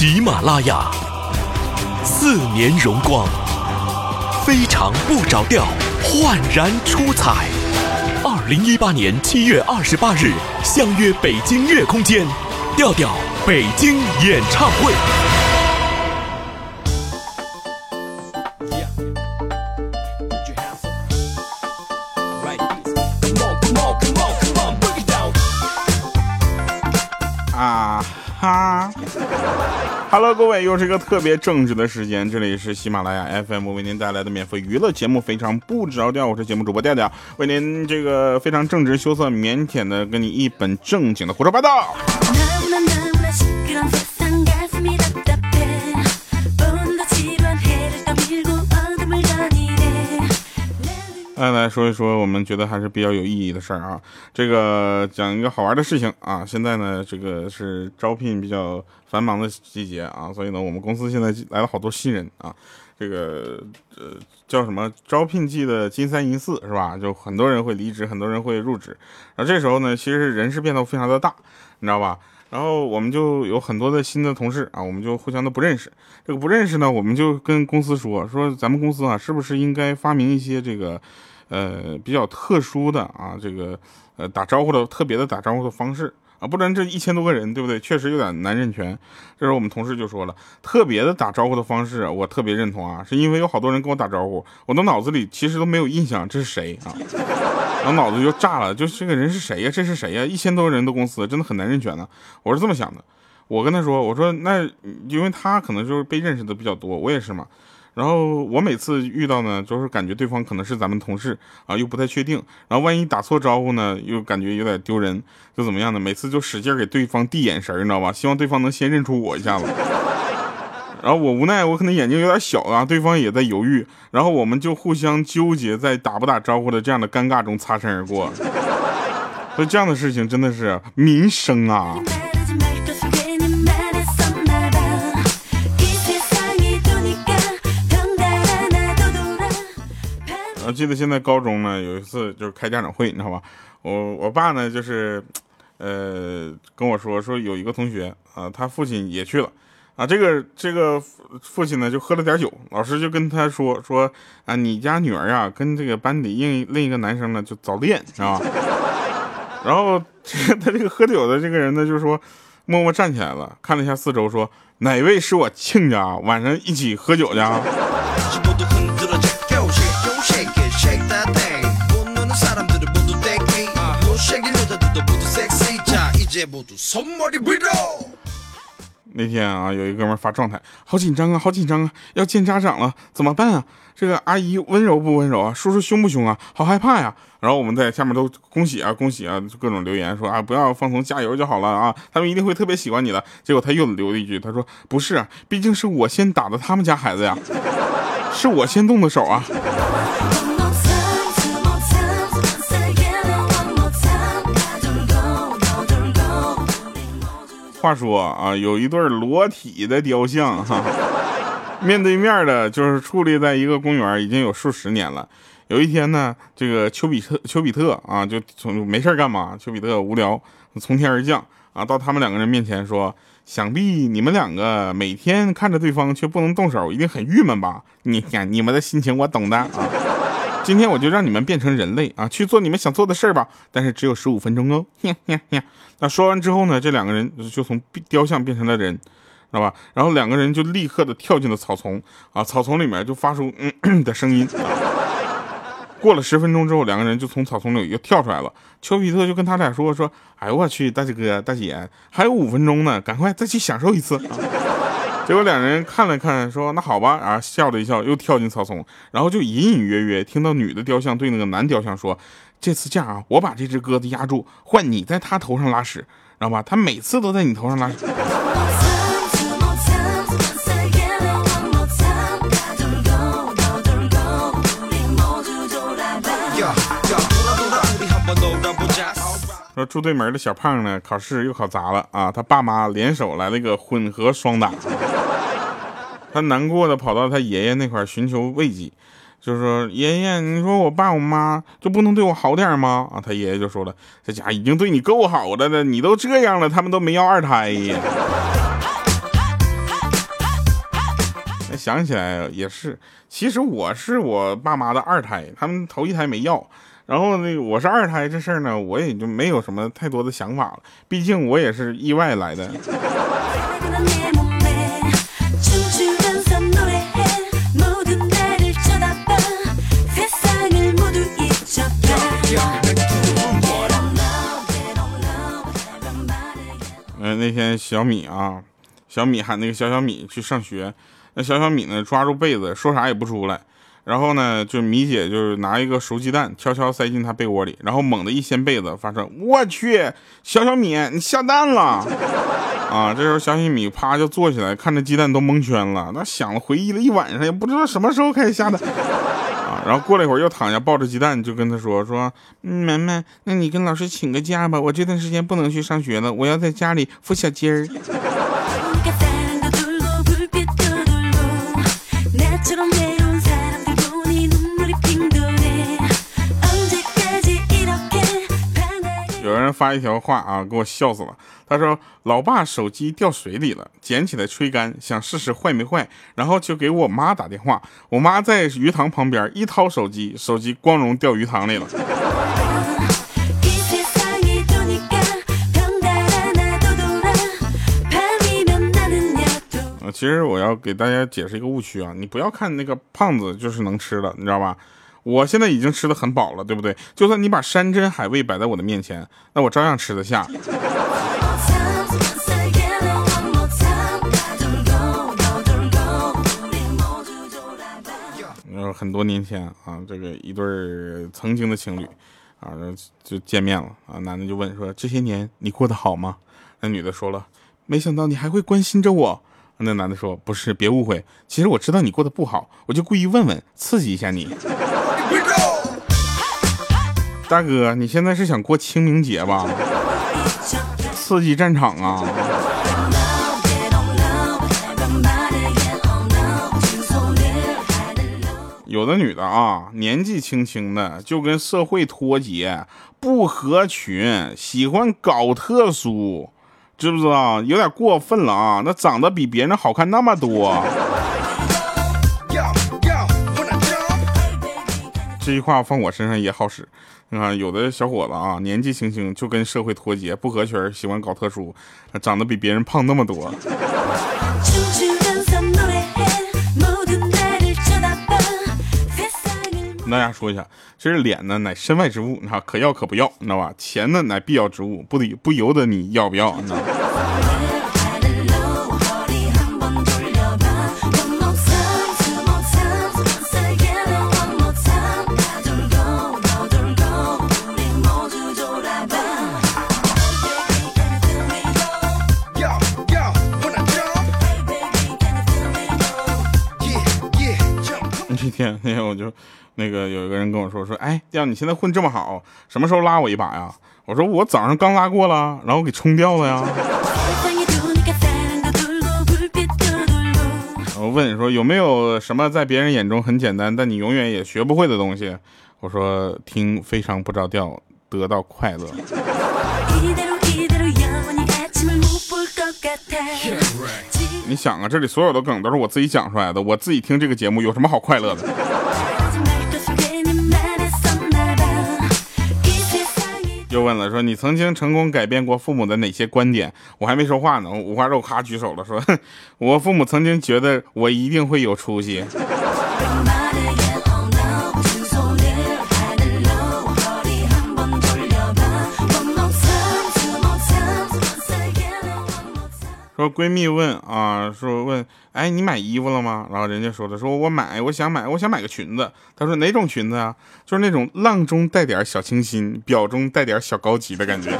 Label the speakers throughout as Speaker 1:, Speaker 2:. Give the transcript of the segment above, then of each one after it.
Speaker 1: 喜马拉雅，四年荣光，非常不着调，焕然出彩。二零一八年七月二十八日，相约北京乐空间，调调北京演唱会。
Speaker 2: ！Hello，各位，又是一个特别正直的时间，这里是喜马拉雅 FM 为您带来的免费娱乐节目，非常不着调，我是节目主播调调，为您这个非常正直、羞涩、腼腆的跟你一本正经的胡说八道。来来说一说，我们觉得还是比较有意义的事儿啊。这个讲一个好玩的事情啊。现在呢，这个是招聘比较繁忙的季节啊，所以呢，我们公司现在来了好多新人啊。这个呃叫什么招聘季的金三银四是吧？就很多人会离职，很多人会入职。然后这时候呢，其实人事变动非常的大，你知道吧？然后我们就有很多的新的同事啊，我们就互相都不认识。这个不认识呢，我们就跟公司说说，咱们公司啊，是不是应该发明一些这个。呃，比较特殊的啊，这个呃打招呼的特别的打招呼的方式啊，不然这一千多个人，对不对？确实有点难认全。这时候我们同事就说了，特别的打招呼的方式，我特别认同啊，是因为有好多人跟我打招呼，我的脑子里其实都没有印象这是谁啊，然后脑子就炸了，就这个人是谁呀？这是谁呀？一千多人的公司真的很难认全呢。我是这么想的，我跟他说，我说那因为他可能就是被认识的比较多，我也是嘛。然后我每次遇到呢，就是感觉对方可能是咱们同事啊，又不太确定。然后万一打错招呼呢，又感觉有点丢人，就怎么样呢？每次就使劲给对方递眼神，你知道吧？希望对方能先认出我一下子。然后我无奈，我可能眼睛有点小啊，对方也在犹豫。然后我们就互相纠结在打不打招呼的这样的尴尬中擦身而过。所以这样的事情真的是民生啊。我记得现在高中呢，有一次就是开家长会，你知道吧？我我爸呢就是，呃，跟我说说有一个同学啊，他父亲也去了啊。这个这个父亲呢就喝了点酒，老师就跟他说说啊，你家女儿呀跟这个班里另另一个男生呢就早恋，知道吧？然后他这个喝酒的这个人呢，就说默默站起来了，看了一下四周，说哪位是我亲家？晚上一起喝酒去啊。那天啊，有一哥们发状态，好紧张啊，好紧张啊，要见家长了，怎么办啊？这个阿姨温柔不温柔啊？叔叔凶不凶啊？好害怕呀！然后我们在下面都恭喜啊，恭喜啊，各种留言说啊，不要放松，加油就好了啊，他们一定会特别喜欢你的。结果他又留了一句，他说不是，毕竟是我先打的他们家孩子呀，是我先动的手啊。话说啊，有一对裸体的雕像哈，面对面的，就是矗立在一个公园，已经有数十年了。有一天呢，这个丘比特丘比特啊，就从没事干嘛？丘比特无聊，从天而降啊，到他们两个人面前说：“想必你们两个每天看着对方却不能动手，一定很郁闷吧？你看你们的心情我懂的啊。今天我就让你们变成人类啊，去做你们想做的事儿吧。但是只有十五分钟哦。那说完之后呢，这两个人就从雕像变成了人，知道吧？然后两个人就立刻的跳进了草丛啊，草丛里面就发出嗯的声音。过了十分钟之后，两个人就从草丛里又跳出来了。丘比特就跟他俩说说：“哎呦我去，大姐哥大姐，还有五分钟呢，赶快再去享受一次。”啊结果两人看了看，说：“那好吧。”啊，笑了一笑，又跳进草丛，然后就隐隐约约听到女的雕像对那个男雕像说。这次这样啊，我把这只鸽子压住，换你在他头上拉屎，知道吧？他每次都在你头上拉屎。说住对门的小胖呢，考试又考砸了啊！他爸妈联手来了一个混合双打，他难过的跑到他爷爷那块寻求慰藉。就说，爷爷，你说我爸我妈就不能对我好点吗？啊，他爷爷就说了，这家已经对你够好的了，你都这样了，他们都没要二胎呀。想起来也是，其实我是我爸妈的二胎，他们头一胎没要。然后那个我是二胎这事儿呢，我也就没有什么太多的想法了，毕竟我也是意外来的。那天小米啊，小米喊那个小小米去上学，那小小米呢抓住被子说啥也不出来。然后呢，就米姐就是拿一个熟鸡蛋悄悄塞进他被窝里，然后猛地一掀被子，发生我去，小小米你下蛋了 啊！这时候小小米啪就坐起来，看着鸡蛋都蒙圈了，那想了回忆了一晚上，也不知道什么时候开始下的然后过了一会儿又躺下抱着鸡蛋，就跟他说说，萌萌，那你跟老师请个假吧，我这段时间不能去上学了，我要在家里孵小鸡儿。发一条话啊，给我笑死了。他说：“老爸手机掉水里了，捡起来吹干，想试试坏没坏，然后就给我妈打电话。我妈在鱼塘旁边，一掏手机，手机光荣掉鱼塘里了。”其实我要给大家解释一个误区啊，你不要看那个胖子就是能吃的，你知道吧？我现在已经吃的很饱了，对不对？就算你把山珍海味摆在我的面前，那我照样吃得下。呃，很多年前啊，这个一对曾经的情侣啊，就见面了啊，男的就问说：“这些年你过得好吗？”那女的说了：“没想到你还会关心着我。”那男的说：“不是，别误会，其实我知道你过得不好，我就故意问问，刺激一下你。”大哥，你现在是想过清明节吧？刺激战场啊！有的女的啊，年纪轻轻的就跟社会脱节，不合群，喜欢搞特殊，知不知道？有点过分了啊！那长得比别人好看那么多。这句话放我身上也好使。你看，有的小伙子啊，年纪轻轻就跟社会脱节，不合群，喜欢搞特殊，长得比别人胖那么多。跟大家说一下，其实脸呢乃身外之物，啊，可要可不要，你知道吧？钱呢乃必要之物，不得不由得你要不要，你知道吗？天，那天我就那个有一个人跟我说说，哎，调你现在混这么好，什么时候拉我一把呀？我说我早上刚拉过了，然后给冲掉了呀。我问你说有没有什么在别人眼中很简单，但你永远也学不会的东西？我说听非常不着调，得到快乐。你想啊，这里所有的梗都是我自己讲出来的，我自己听这个节目有什么好快乐的？又问了，说你曾经成功改变过父母的哪些观点？我还没说话呢，五花肉咔举手了，说我父母曾经觉得我一定会有出息。说闺蜜问啊，说问，哎，你买衣服了吗？然后人家说的，说我买，我想买，我想买个裙子。她说哪种裙子啊？就是那种浪中带点小清新，表中带点小高级的感觉。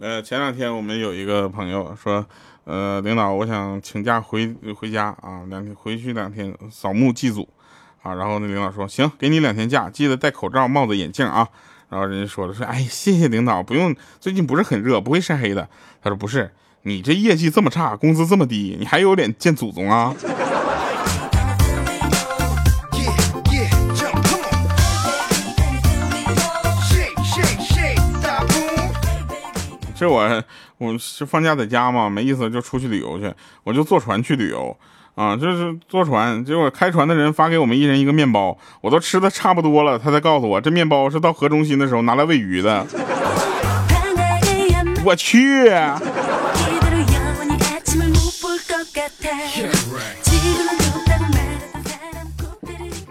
Speaker 2: 呃，前两天我们有一个朋友说，呃，领导，我想请假回回家啊，两天回去两天扫墓祭祖。啊，然后那领导说，行，给你两天假，记得戴口罩、帽子、眼镜啊。然后人家说了说，哎，谢谢领导，不用，最近不是很热，不会晒黑的。他说不是，你这业绩这么差，工资这么低，你还有脸见祖宗啊？这我我是放假在家嘛，没意思就出去旅游去，我就坐船去旅游。啊，就是坐船，结果开船的人发给我们一人一个面包，我都吃的差不多了，他才告诉我这面包是到河中心的时候拿来喂鱼的。我去。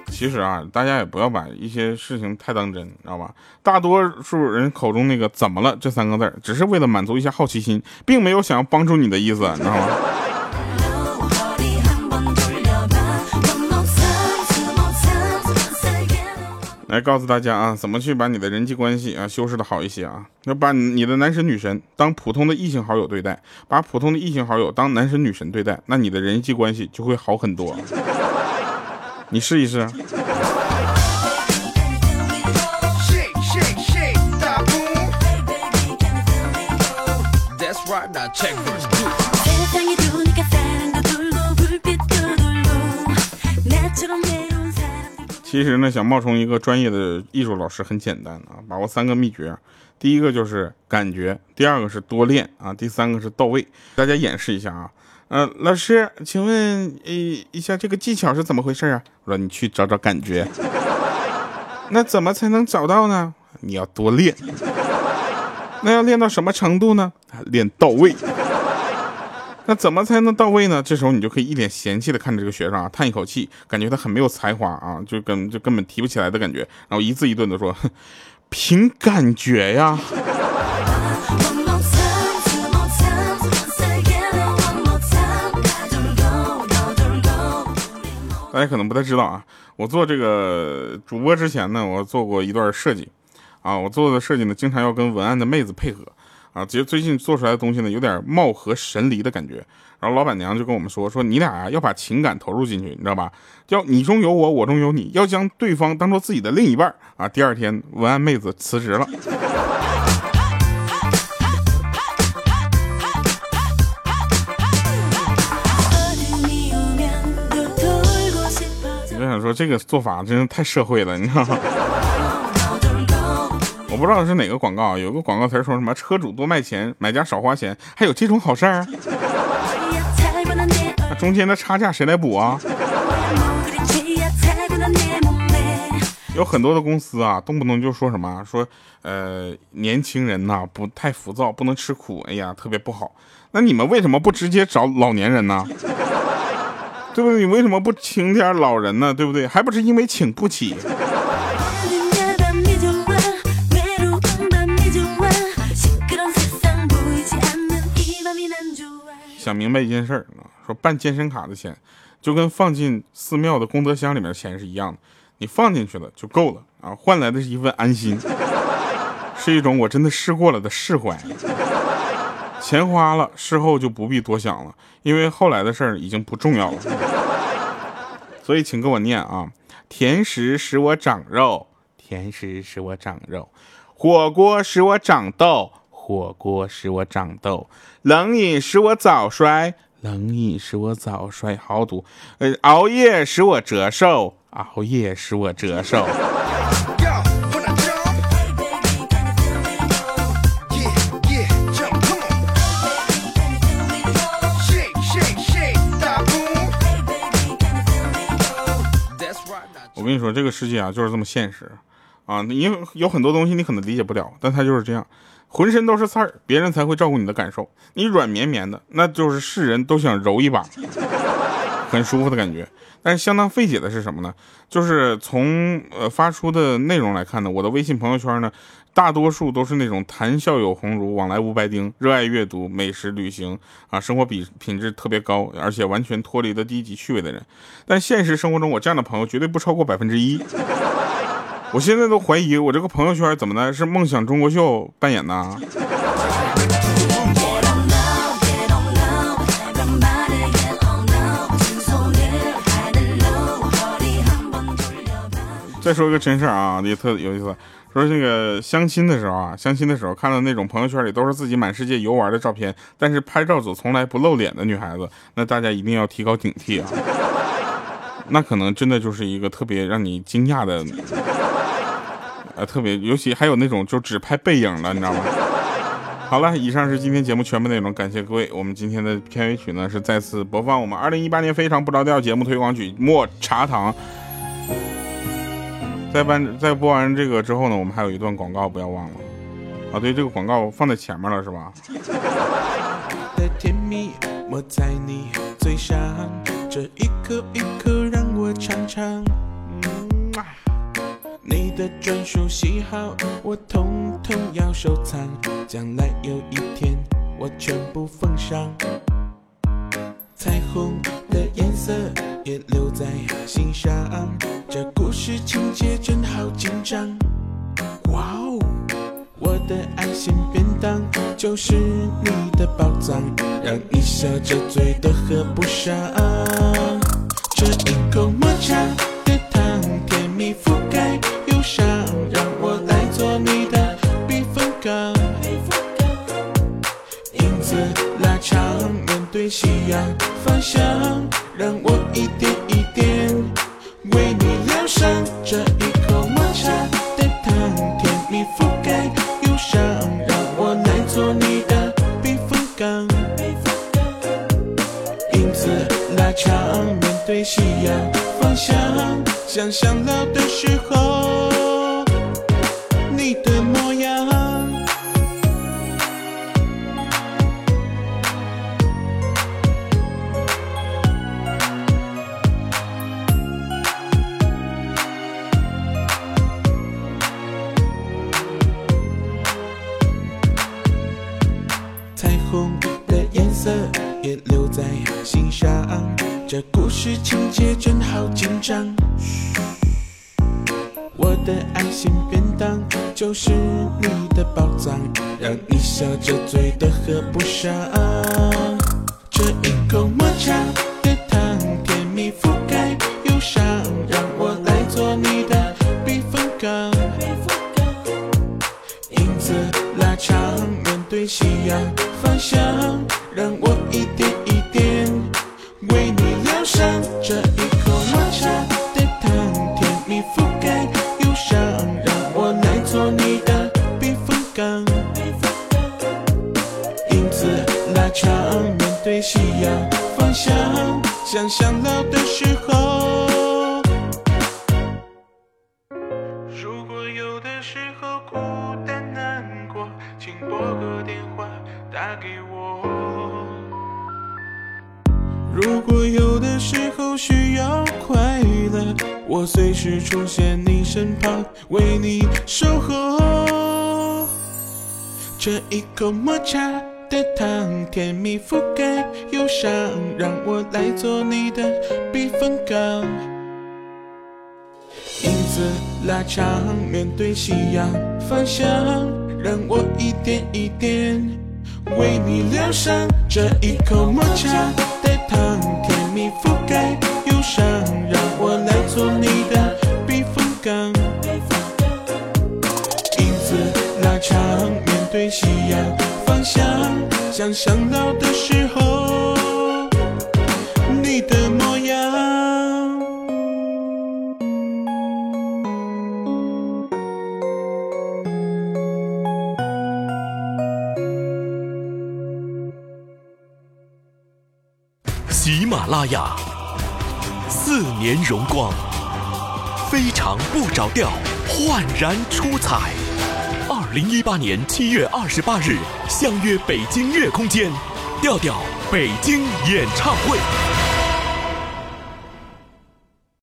Speaker 2: 其实啊，大家也不要把一些事情太当真，知道吧？大多数人口中那个“怎么了”这三个字，只是为了满足一下好奇心，并没有想要帮助你的意思，你知道吗？来告诉大家啊，怎么去把你的人际关系啊修饰的好一些啊？要把你的男神女神当普通的异性好友对待，把普通的异性好友当男神女神对待，那你的人际关系就会好很多。你试一试。其实呢，想冒充一个专业的艺术老师很简单啊，把握三个秘诀。第一个就是感觉，第二个是多练啊，第三个是到位。大家演示一下啊。嗯，老师，请问一一下这个技巧是怎么回事啊？我说你去找找感觉。那怎么才能找到呢？你要多练。那要练到什么程度呢？练到位。那怎么才能到位呢？这时候你就可以一脸嫌弃的看着这个学生啊，叹一口气，感觉他很没有才华啊，就根就根本提不起来的感觉，然后一字一顿的说，凭感觉呀。大家可能不太知道啊，我做这个主播之前呢，我做过一段设计，啊，我做的设计呢，经常要跟文案的妹子配合，啊，其实最近做出来的东西呢，有点貌合神离的感觉，然后老板娘就跟我们说，说你俩啊要把情感投入进去，你知道吧？要你中有我，我中有你，要将对方当做自己的另一半啊。第二天，文案妹子辞职了。我想说这个做法真是太社会了，你知道吗？我不知道是哪个广告，有个广告词说什么“车主多卖钱，买家少花钱”，还有这种好事儿？那中间的差价谁来补啊？有很多的公司啊，动不动就说什么说呃年轻人呐不太浮躁，不能吃苦，哎呀特别不好。那你们为什么不直接找老年人呢？对不对？你为什么不请点老人呢？对不对？还不是因为请不起。想明白一件事儿啊，说办健身卡的钱，就跟放进寺庙的功德箱里面的钱是一样的，你放进去了就够了啊，换来的是一份安心，是一种我真的试过了的释怀。钱花了，事后就不必多想了，因为后来的事儿已经不重要了。所以，请跟我念啊：甜食使我长肉，甜食使我长肉；火锅使我长痘，火锅使我长痘；冷饮使我早衰，冷饮使我早衰。好赌。呃，熬夜使我折寿，熬夜使我折寿。我跟你说，这个世界啊，就是这么现实，啊，因为有很多东西你可能理解不了，但它就是这样，浑身都是刺儿，别人才会照顾你的感受。你软绵绵的，那就是世人都想揉一把，很舒服的感觉。但是相当费解的是什么呢？就是从呃发出的内容来看呢，我的微信朋友圈呢，大多数都是那种谈笑有鸿儒，往来无白丁，热爱阅读、美食、旅行啊，生活比品质特别高，而且完全脱离了低级趣味的人。但现实生活中，我这样的朋友绝对不超过百分之一。我现在都怀疑我这个朋友圈怎么的，是梦想中国秀扮演的。再说一个真事啊，也特有意思。说这个相亲的时候啊，相亲的时候看到那种朋友圈里都是自己满世界游玩的照片，但是拍照组从来不露脸的女孩子，那大家一定要提高警惕啊。那可能真的就是一个特别让你惊讶的，呃，特别尤其还有那种就只拍背影的，你知道吗？
Speaker 3: 好了，以上是今天节目全部内容，感谢各位。我们今天的片尾曲呢是再次播放我们二零一八年非常不着调节目推广曲《莫茶糖》。在办在播完这个之后呢，我们还有一段广告，不要忘了。啊，对，这个广告放在前面了，是吧？的甜蜜抹在你嘴上，这一颗一颗让我尝尝。你的专属喜好，我统统要收藏，将来有一天我全部奉上。彩虹的颜色也留在心上，这故事情节真好紧张。哇哦！我的爱心便当就是你的宝藏，让你笑着嘴都合不上。这一口抹茶的糖，甜蜜覆盖忧伤，让我来做你的避风港。影子拉长，面对夕阳方向，让我一点一点为你疗伤。这一想老的时候你的模样。彩虹的颜色也留在心上。这故事情节真好紧张，我的爱心便当就是你的宝藏，让你笑着嘴都合不上。这一口抹茶的糖，甜蜜覆盖忧伤，让我来做你的避风港。影子拉长，面对夕阳方向，想老的时候。如果有的时候孤单难过，请拨个电话打给我。如果有的时候需要快乐，我随时出现你身旁，为你守候。这一口抹茶的糖，甜蜜覆盖忧伤，让我来做你的避风港。影子拉长，面对夕阳方向，让我一点一点为你疗伤。这一口抹茶的。糖甜蜜覆盖忧伤，让我来做你的避风港。影子拉长，对夕阳方向，想象老的时候你的模样。
Speaker 1: 喜马拉雅，四年荣光，非常不着调，焕然出彩。二零一八年七月二十八日，相约北京乐空间，调调北京演唱会。